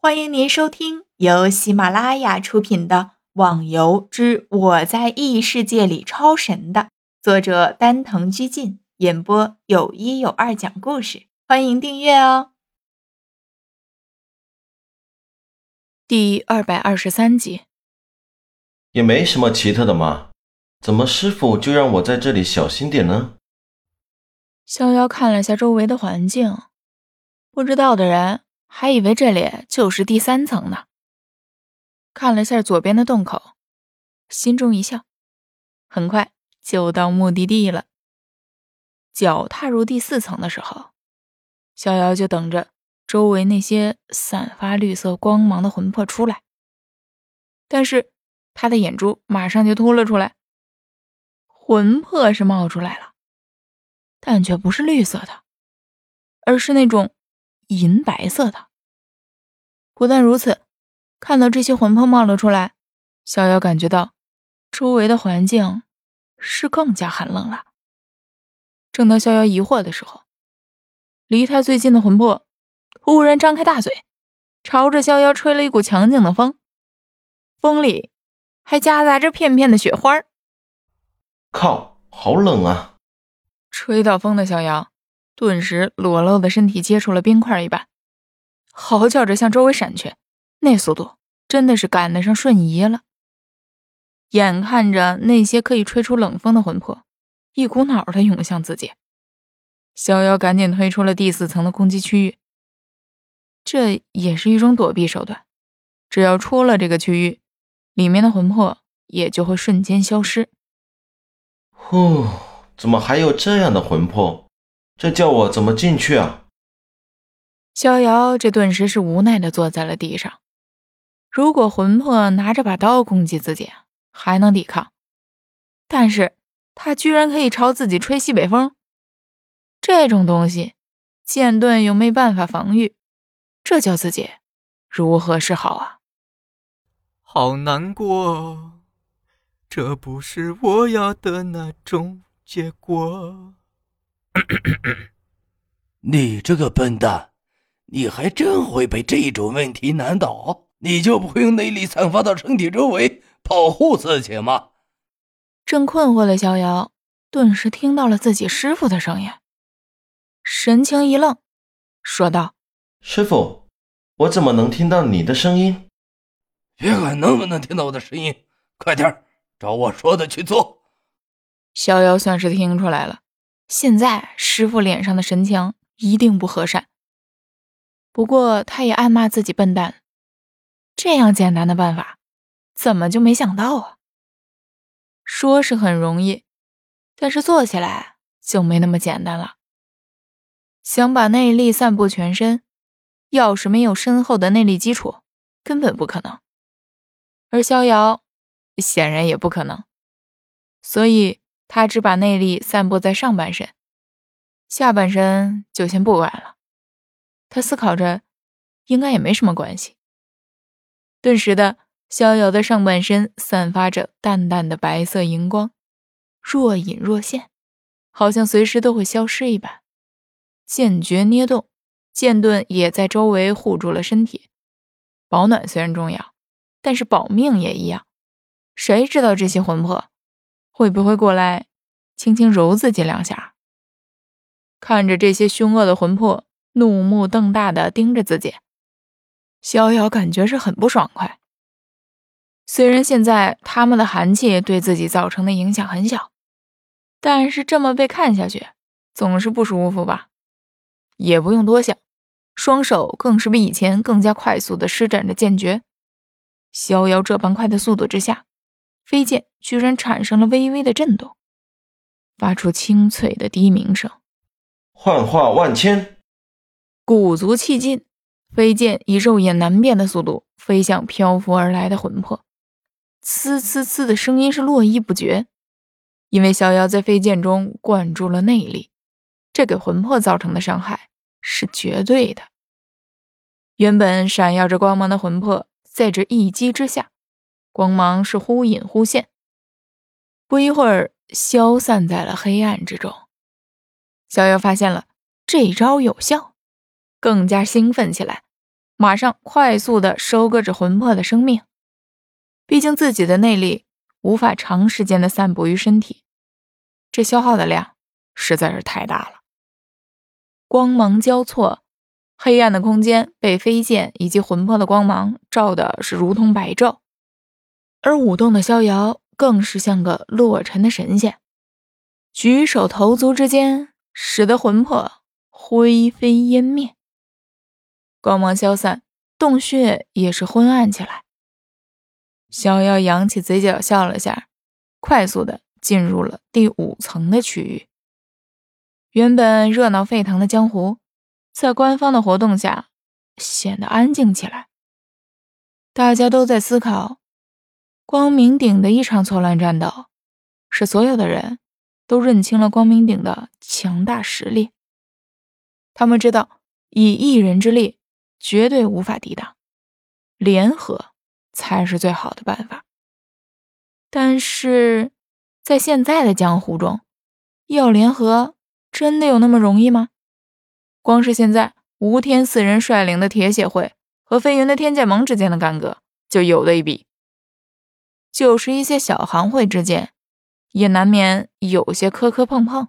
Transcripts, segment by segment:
欢迎您收听由喜马拉雅出品的《网游之我在异世界里超神》的作者丹藤居进演播，有一有二讲故事。欢迎订阅哦。第二百二十三集，也没什么奇特的嘛，怎么师傅就让我在这里小心点呢？逍遥看了下周围的环境，不知道的人。还以为这里就是第三层呢。看了下左边的洞口，心中一笑，很快就到目的地了。脚踏入第四层的时候，逍遥就等着周围那些散发绿色光芒的魂魄出来。但是他的眼珠马上就凸了出来，魂魄是冒出来了，但却不是绿色的，而是那种。银白色的。不但如此，看到这些魂魄冒了出来，逍遥感觉到周围的环境是更加寒冷了。正当逍遥疑惑的时候，离他最近的魂魄忽然张开大嘴，朝着逍遥吹了一股强劲的风，风里还夹杂着片片的雪花。靠，好冷啊！吹到风的逍遥。顿时裸露的身体接触了冰块一般，嚎叫着向周围闪去，那速度真的是赶得上瞬移了。眼看着那些可以吹出冷风的魂魄，一股脑的涌向自己，逍遥赶紧退出了第四层的攻击区域。这也是一种躲避手段，只要出了这个区域，里面的魂魄也就会瞬间消失。呼，怎么还有这样的魂魄？这叫我怎么进去啊？逍遥这顿时是无奈的坐在了地上。如果魂魄拿着把刀攻击自己，还能抵抗，但是他居然可以朝自己吹西北风，这种东西，剑盾又没办法防御，这叫自己如何是好啊？好难过，这不是我要的那种结果。你这个笨蛋，你还真会被这种问题难倒？你就不会用内力散发到身体周围保护自己吗？正困惑的逍遥顿时听到了自己师傅的声音，神情一愣，说道：“师傅，我怎么能听到你的声音？别管能不能听到我的声音，快点照我说的去做。”逍遥算是听出来了。现在师傅脸上的神情一定不和善，不过他也暗骂自己笨蛋。这样简单的办法，怎么就没想到啊？说是很容易，但是做起来就没那么简单了。想把内力散布全身，要是没有深厚的内力基础，根本不可能。而逍遥显然也不可能，所以。他只把内力散布在上半身，下半身就先不管了。他思考着，应该也没什么关系。顿时的，逍遥的上半身散发着淡淡的白色荧光，若隐若现，好像随时都会消失一般。剑诀捏动，剑盾也在周围护住了身体。保暖虽然重要，但是保命也一样。谁知道这些魂魄？会不会过来轻轻揉自己两下？看着这些凶恶的魂魄怒目瞪大的盯着自己，逍遥感觉是很不爽快。虽然现在他们的寒气对自己造成的影响很小，但是这么被看下去总是不舒服吧？也不用多想，双手更是比以前更加快速的施展着剑诀。逍遥这般快的速度之下。飞剑居然产生了微微的震动，发出清脆的低鸣声。幻化万千，鼓足气劲，飞剑以肉眼难辨的速度飞向漂浮而来的魂魄。呲呲呲的声音是络绎不绝，因为逍遥在飞剑中灌注了内力，这给魂魄造成的伤害是绝对的。原本闪耀着光芒的魂魄，在这一击之下。光芒是忽隐忽现，不一会儿消散在了黑暗之中。逍遥发现了这招有效，更加兴奋起来，马上快速的收割着魂魄的生命。毕竟自己的内力无法长时间的散布于身体，这消耗的量实在是太大了。光芒交错，黑暗的空间被飞剑以及魂魄的光芒照的是如同白昼，而舞动的逍遥更是像个落尘的神仙，举手投足之间，使得魂魄灰飞烟灭。光芒消散，洞穴也是昏暗起来。逍遥扬起嘴角笑了下，快速的进入了第五层的区域。原本热闹沸腾的江湖，在官方的活动下显得安静起来。大家都在思考，光明顶的一场错乱战斗，使所有的人都认清了光明顶的强大实力。他们知道，以一人之力绝对无法抵挡，联合才是最好的办法。但是在现在的江湖中，要联合。真的有那么容易吗？光是现在吴天四人率领的铁血会和飞云的天剑盟之间的干戈就有的一比，就是一些小行会之间也难免有些磕磕碰碰。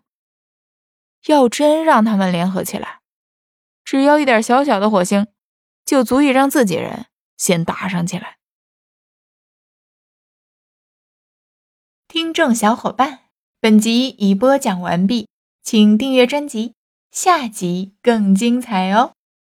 要真让他们联合起来，只要一点小小的火星，就足以让自己人先打上起来。听众小伙伴，本集已播讲完毕。请订阅专辑，下集更精彩哦！